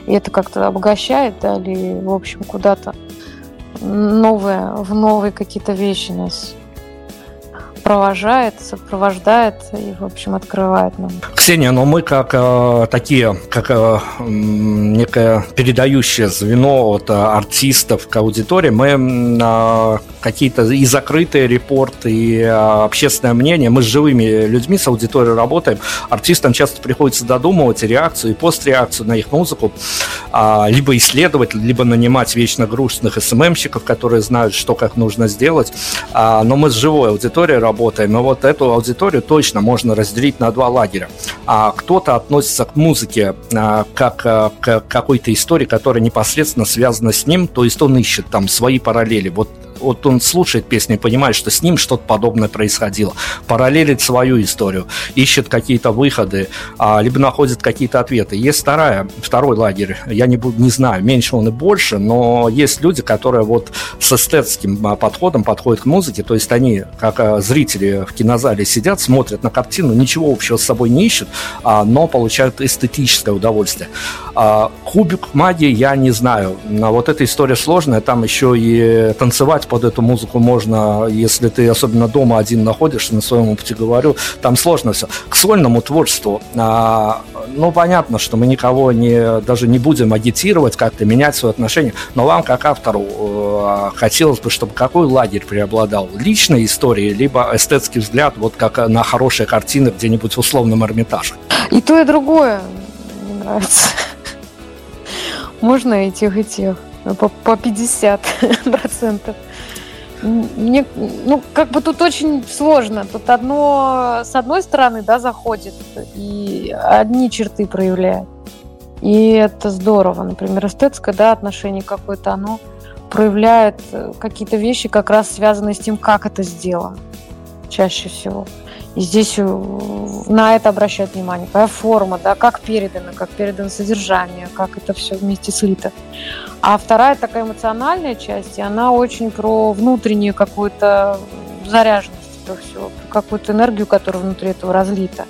И это как-то обогащает, да, или, в общем, куда-то новое, в новые какие-то вещи нас провожает, сопровождает и, в общем, открывает нам. Ксения, но мы как э, такие, как э, некое передающее звено от э, артистов к аудитории, мы э, какие-то и закрытые репорты, и э, общественное мнение, мы с живыми людьми, с аудиторией работаем, артистам часто приходится додумывать реакцию и постреакцию на их музыку, э, либо исследовать, либо нанимать вечно грустных СММщиков, которые знают, что как нужно сделать, э, но мы с живой аудиторией работаем, но вот эту аудиторию точно можно разделить на два лагеря. А кто-то относится к музыке а, как а, к какой-то истории, которая непосредственно связана с ним, то есть он ищет там свои параллели. Вот вот он слушает песни и понимает, что с ним что-то подобное происходило. Параллелит свою историю, ищет какие-то выходы, а, либо находит какие-то ответы. Есть вторая, второй лагерь, я не, буду, не знаю, меньше он и больше, но есть люди, которые вот с эстетским а, подходом подходят к музыке, то есть они, как а, зрители в кинозале сидят, смотрят на картину, ничего общего с собой не ищут, но получают эстетическое удовольствие. Кубик магии я не знаю, но вот эта история сложная, там еще и танцевать под эту музыку можно, если ты особенно дома один находишься, на своем опыте говорю, там сложно все. К сольному творчеству, а, ну, понятно, что мы никого не, даже не будем агитировать, как-то менять свое отношение, но вам, как автору, э, хотелось бы, чтобы какой лагерь преобладал? Личная история, либо эстетский взгляд, вот как на хорошие картины где-нибудь в условном Эрмитаже? И то, и другое мне нравится. Можно и тех, и тех. По, по 50 процентов. Мне, ну, как бы тут очень сложно. Тут одно, с одной стороны, да, заходит и одни черты проявляет. И это здорово. Например, эстетское, да, отношение какое-то, оно проявляет э, какие-то вещи, как раз связанные с тем, как это сделано. Чаще всего. Здесь э, на это обращают внимание. Какая форма, да, как передано, как передано содержание, как это все вместе слито. А вторая такая эмоциональная часть, и она очень про внутреннюю какую-то заряженность этого всего, про какую-то энергию, которая внутри этого разлита.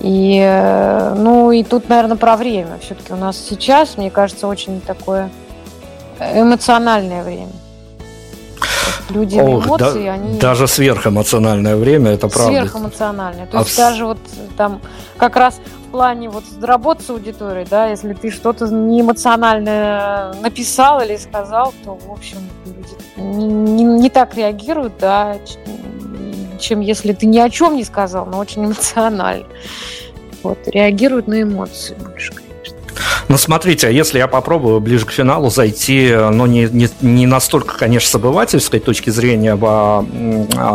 И, э, ну, и тут, наверное, про время. Все-таки у нас сейчас, мне кажется, очень такое эмоциональное время. Люди Ох, эмоции, да, они... Даже сверхэмоциональное время, это правда. Сверхэмоциональное. То а есть даже вот там как раз в плане вот работы с аудиторией, да, если ты что-то неэмоциональное написал или сказал, то, в общем, люди не, не, не так реагируют, да, чем если ты ни о чем не сказал, но очень эмоционально. Вот, реагируют на эмоции больше, ну, смотрите, а если я попробую ближе к финалу зайти, но не, не, не настолько, конечно, с обывательской точки зрения в, а,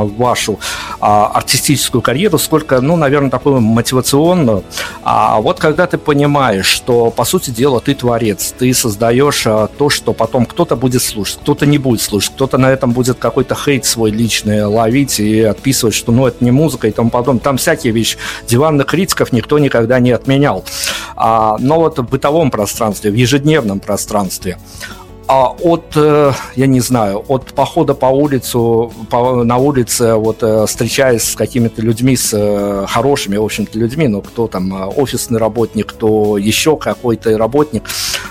в вашу а, артистическую карьеру, сколько, ну, наверное, такую мотивационную. А вот когда ты понимаешь, что, по сути дела, ты творец, ты создаешь а, то, что потом кто-то будет слушать, кто-то не будет слушать, кто-то на этом будет какой-то хейт свой личный ловить и отписывать, что, ну, это не музыка и тому подобное. Там всякие вещи. Диванных критиков никто никогда не отменял. А, но вот в бытовом пространстве, в ежедневном пространстве, а от, э, я не знаю, от похода по улицу, по, на улице, вот э, встречаясь с какими-то людьми, с э, хорошими, в общем-то, людьми, ну, кто там офисный работник, кто еще какой-то работник,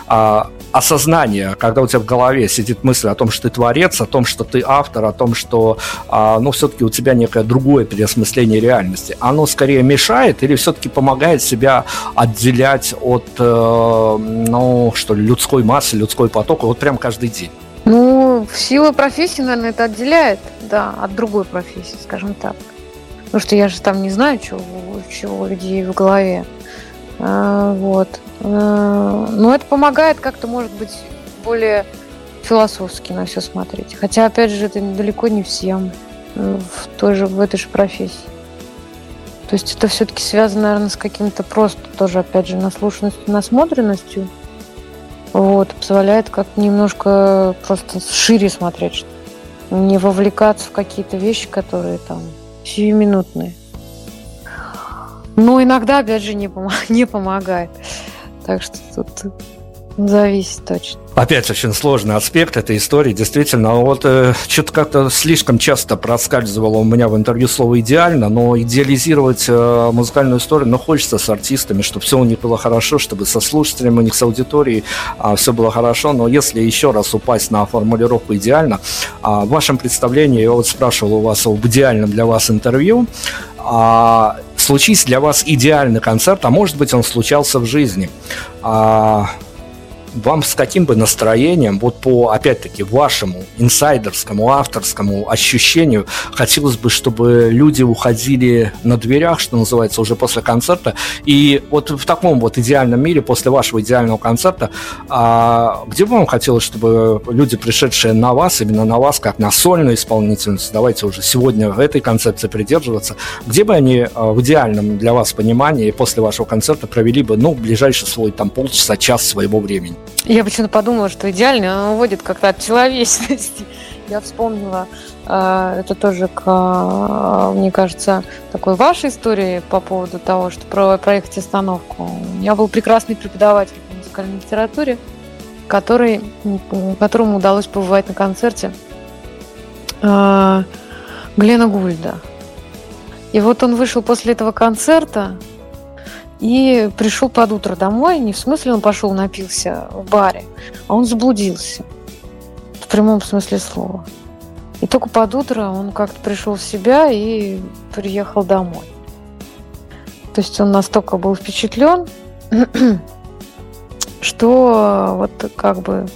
а, осознание, когда у тебя в голове сидит мысль о том, что ты творец, о том, что ты автор, о том, что, а, ну, все-таки у тебя некое другое переосмысление реальности, оно скорее мешает или все-таки помогает себя отделять от, э, ну, что ли, людской массы, людской потока, вот прям каждый день? Ну, в силу профессии, наверное, это отделяет, да, от другой профессии, скажем так. Потому что я же там не знаю, чего, чего у людей в голове. А, вот. А, но это помогает как-то, может быть, более философски на все смотреть. Хотя, опять же, это далеко не всем в, той же, в этой же профессии. То есть это все-таки связано, наверное, с каким-то просто тоже, опять же, наслушанностью, насмотренностью. Вот, позволяет как-то немножко просто шире смотреть, не вовлекаться в какие-то вещи, которые там сиюминутные. Но иногда, опять же, не, пом- не помогает. Так что тут зависит точно. Опять очень сложный аспект этой истории, действительно. Вот э, что-то как-то слишком часто проскальзывало у меня в интервью слово «идеально», но идеализировать э, музыкальную историю, ну, хочется с артистами, чтобы все у них было хорошо, чтобы со слушателями, у них с аудиторией э, все было хорошо. Но если еще раз упасть на формулировку «идеально», э, в вашем представлении, я вот спрашивал у вас об идеальном для вас интервью, а, случись для вас идеальный концерт, а может быть он случался в жизни. А, вам с каким бы настроением, вот по, опять-таки, вашему инсайдерскому, авторскому ощущению, хотелось бы, чтобы люди уходили на дверях, что называется, уже после концерта, и вот в таком вот идеальном мире, после вашего идеального концерта, а, где бы вам хотелось, чтобы люди, пришедшие на вас, именно на вас, как на сольную исполнительницу, давайте уже сегодня этой концепции придерживаться, где бы они а, в идеальном для вас понимании после вашего концерта провели бы, ну, ближайший свой там полчаса, час своего времени? Я почему-то подумала, что идеально уводит как-то от человечности. Я вспомнила, э, это тоже, к, э, мне кажется, такой вашей истории по поводу того, что про проехать остановку. У меня был прекрасный преподаватель по музыкальной литературе, который, которому удалось побывать на концерте э, Глена Гульда. И вот он вышел после этого концерта, и пришел под утро домой, не в смысле он пошел напился в баре, а он заблудился. В прямом смысле слова. И только под утро он как-то пришел в себя и приехал домой. То есть он настолько был впечатлен, что вот как бы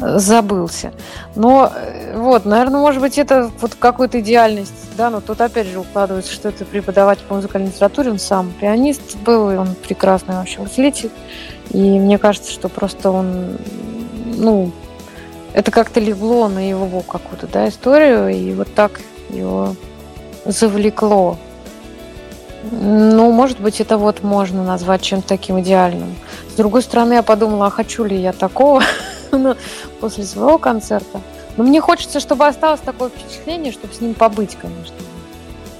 забылся. Но э, вот, наверное, может быть, это вот какой-то идеальность, да, но тут опять же укладывается, что это преподаватель по музыкальной литературе, он сам пианист был, и он прекрасный вообще усилитель. И мне кажется, что просто он, ну, это как-то легло на его какую-то, да, историю, и вот так его завлекло. Ну, может быть, это вот можно назвать чем-то таким идеальным. С другой стороны, я подумала, а хочу ли я такого? после своего концерта. Но мне хочется, чтобы осталось такое впечатление, чтобы с ним побыть, конечно.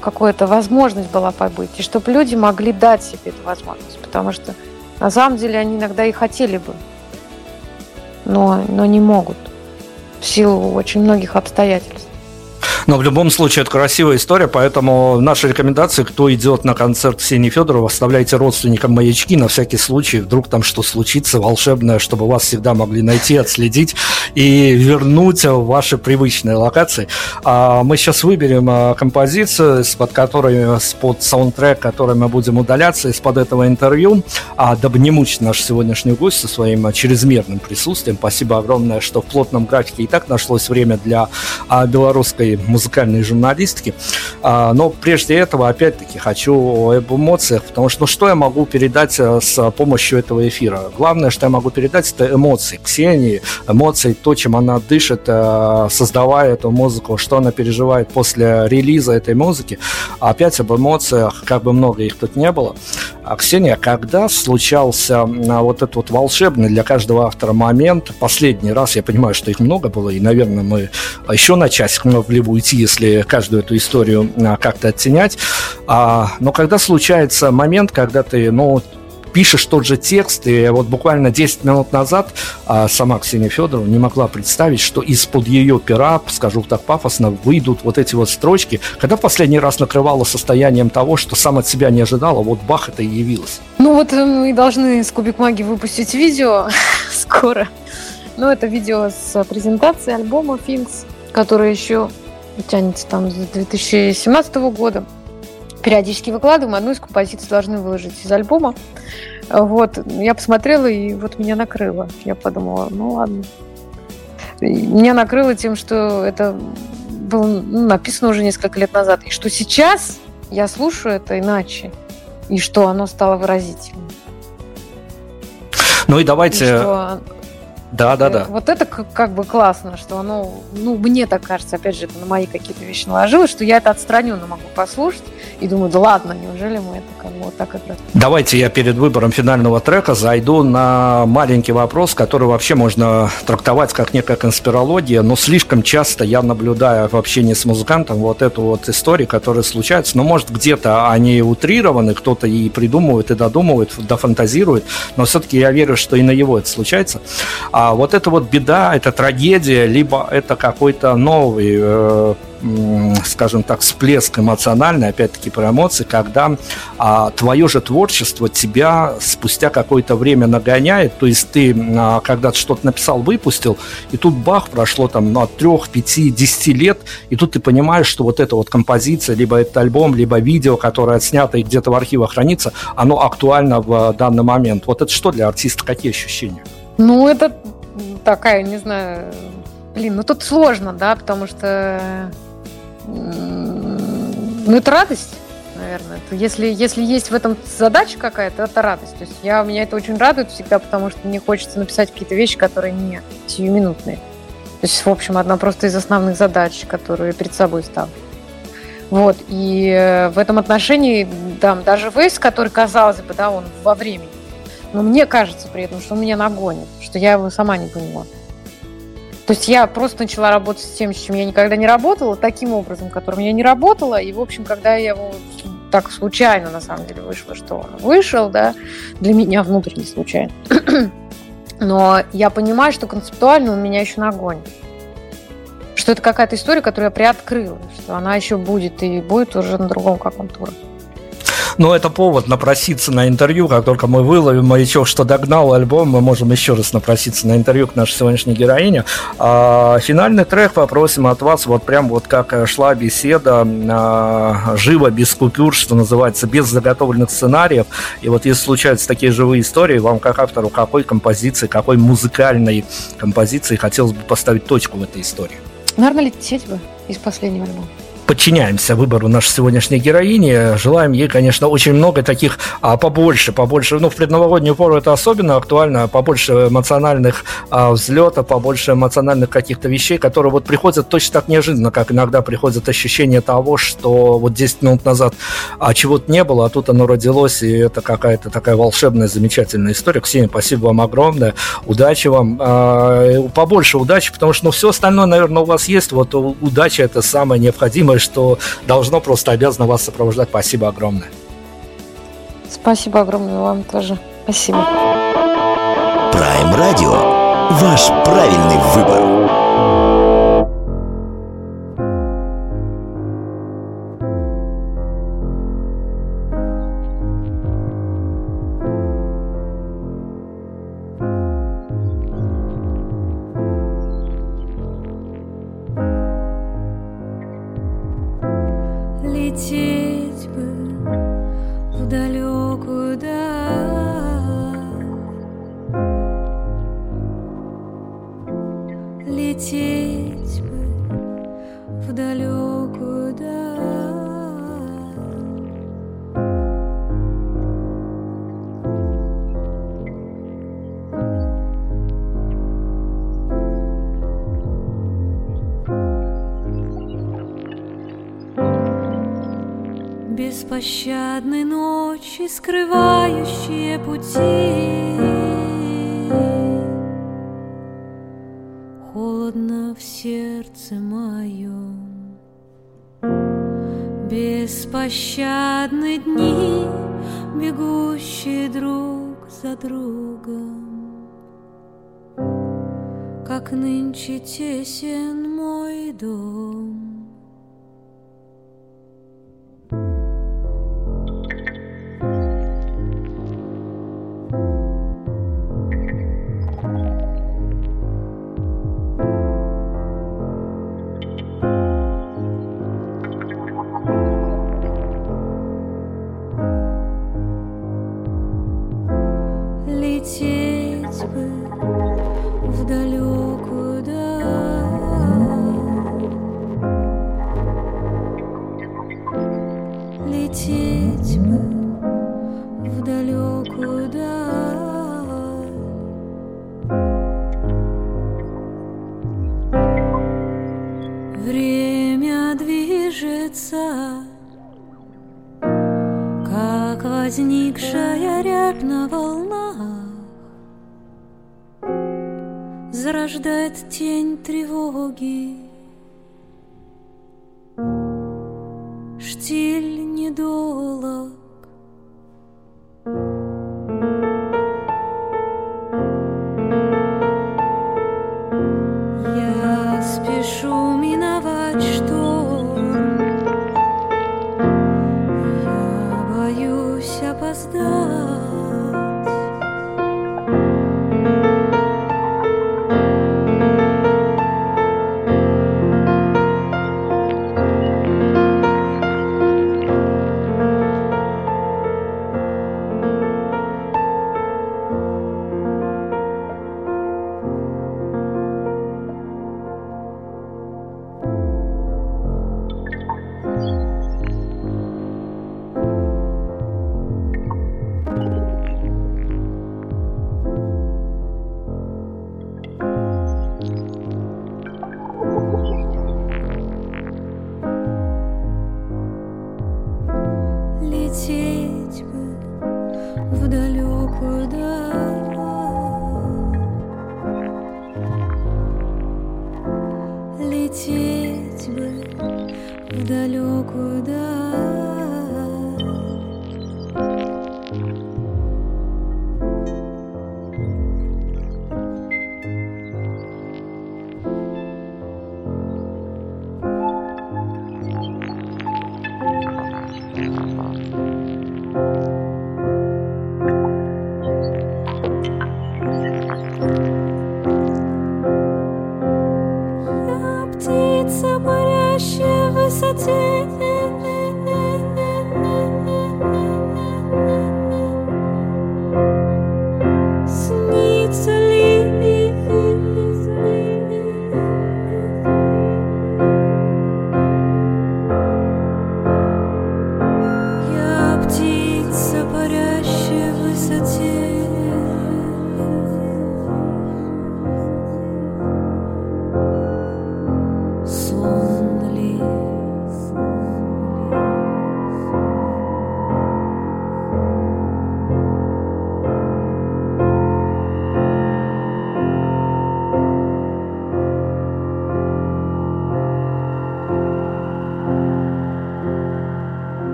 какая-то возможность была побыть, и чтобы люди могли дать себе эту возможность, потому что на самом деле они иногда и хотели бы, но, но не могут в силу очень многих обстоятельств. Но в любом случае это красивая история, поэтому наша рекомендация, кто идет на концерт Ксении Федоровой, оставляйте родственникам маячки на всякий случай, вдруг там что случится волшебное, чтобы вас всегда могли найти, отследить и вернуть в ваши привычные локации. А мы сейчас выберем а, композицию, из-под которой, под саундтрек, который мы будем удаляться из-под этого интервью, а дабы не мучить наш сегодняшний гость со своим чрезмерным присутствием. Спасибо огромное, что в плотном графике и так нашлось время для а, белорусской музыкальной журналистики. Но прежде этого, опять-таки, хочу об эмоциях, потому что ну, что я могу передать с помощью этого эфира? Главное, что я могу передать, это эмоции Ксении, эмоции, то, чем она дышит, э, создавая эту музыку, что она переживает после релиза этой музыки. Опять об эмоциях, как бы много их тут не было. А, Ксения, когда случался вот этот вот волшебный для каждого автора момент, последний раз, я понимаю, что их много было, и, наверное, мы еще на часик могли бы уйти, если каждую эту историю а, как-то оттенять, а, но когда случается момент, когда ты, ну, пишешь тот же текст, и вот буквально 10 минут назад а, сама Ксения Федорова не могла представить, что из-под ее пера, скажу так пафосно, выйдут вот эти вот строчки. Когда в последний раз накрывала состоянием того, что сам от себя не ожидала, вот бах, это и явилось. Ну вот э, мы должны с Кубик Маги выпустить видео скоро. Ну, это видео с презентацией альбома Things, который еще тянется там с 2017 года периодически выкладываем, одну из композиций должны выложить из альбома. Вот, я посмотрела, и вот меня накрыло. Я подумала, ну ладно. И меня накрыло тем, что это было ну, написано уже несколько лет назад, и что сейчас я слушаю это иначе, и что оно стало выразительным. Ну и давайте... И что да, да, да. Вот это как бы классно, что оно, ну, мне так кажется, опять же, это на мои какие-то вещи наложилось, что я это отстраненно могу послушать и думаю, да ладно, неужели мы это как бы вот так играем? Давайте я перед выбором финального трека зайду на маленький вопрос, который вообще можно трактовать как некая конспирология, но слишком часто я наблюдаю в общении с музыкантом вот эту вот историю, которая случается, но может где-то они утрированы, кто-то и придумывает, и додумывает, дофантазирует, но все-таки я верю, что и на его это случается. А а вот это вот беда, это трагедия, либо это какой-то новый, э, скажем так, всплеск эмоциональный, опять-таки про эмоции, когда а, твое же творчество тебя спустя какое-то время нагоняет, то есть ты а, когда-то что-то написал, выпустил, и тут бах, прошло там ну, от трех, пяти, десяти лет, и тут ты понимаешь, что вот эта вот композиция, либо этот альбом, либо видео, которое отснято и где-то в архивах хранится, оно актуально в данный момент. Вот это что для артиста, какие ощущения? Ну, это такая, не знаю, блин, ну тут сложно, да, потому что, ну это радость, наверное. Если, если есть в этом задача какая-то, это радость. То есть я, меня это очень радует всегда, потому что мне хочется написать какие-то вещи, которые не сиюминутные. То есть, в общем, одна просто из основных задач, которые перед собой ставлю. Вот, и э, в этом отношении, да, даже Вейс, который, казалось бы, да, он во времени, но мне кажется при этом, что он меня нагонит, что я его сама не поняла. То есть я просто начала работать с тем, с чем я никогда не работала, таким образом, которым я не работала. И, в общем, когда я его так случайно, на самом деле, вышло, что он вышел, да, для меня внутренне случайно. Но я понимаю, что концептуально он меня еще нагонит. Что это какая-то история, которую я приоткрыла, что она еще будет и будет уже на другом каком-то уровне. Но это повод напроситься на интервью. Как только мы выловим маячок, что догнал альбом, мы можем еще раз напроситься на интервью к нашей сегодняшней героине. А финальный трек попросим от вас, вот прям вот как шла беседа, а, живо, без купюр, что называется, без заготовленных сценариев. И вот если случаются такие живые истории, вам как автору какой композиции, какой музыкальной композиции хотелось бы поставить точку в этой истории? Наверное, лететь бы из последнего альбома подчиняемся выбору нашей сегодняшней героини. Желаем ей, конечно, очень много таких, а побольше, побольше, ну, в предновогоднюю пору это особенно актуально, побольше эмоциональных а, взлетов, побольше эмоциональных каких-то вещей, которые вот приходят точно так неожиданно, как иногда приходит ощущение того, что вот 10 минут назад а, чего-то не было, а тут оно родилось, и это какая-то такая волшебная, замечательная история. Ксения, спасибо вам огромное, удачи вам, а, побольше удачи, потому что, ну, все остальное, наверное, у вас есть, вот удача это самое необходимое, думаю, что должно просто обязано вас сопровождать. Спасибо огромное. Спасибо огромное вам тоже. Спасибо. Prime Radio. Ваш правильный выбор. Беспощадной ночи, скрывающие пути. Холодно в сердце моем. Беспощадны дни, бегущие друг за другом. Как нынче тесен мой дом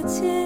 парящая в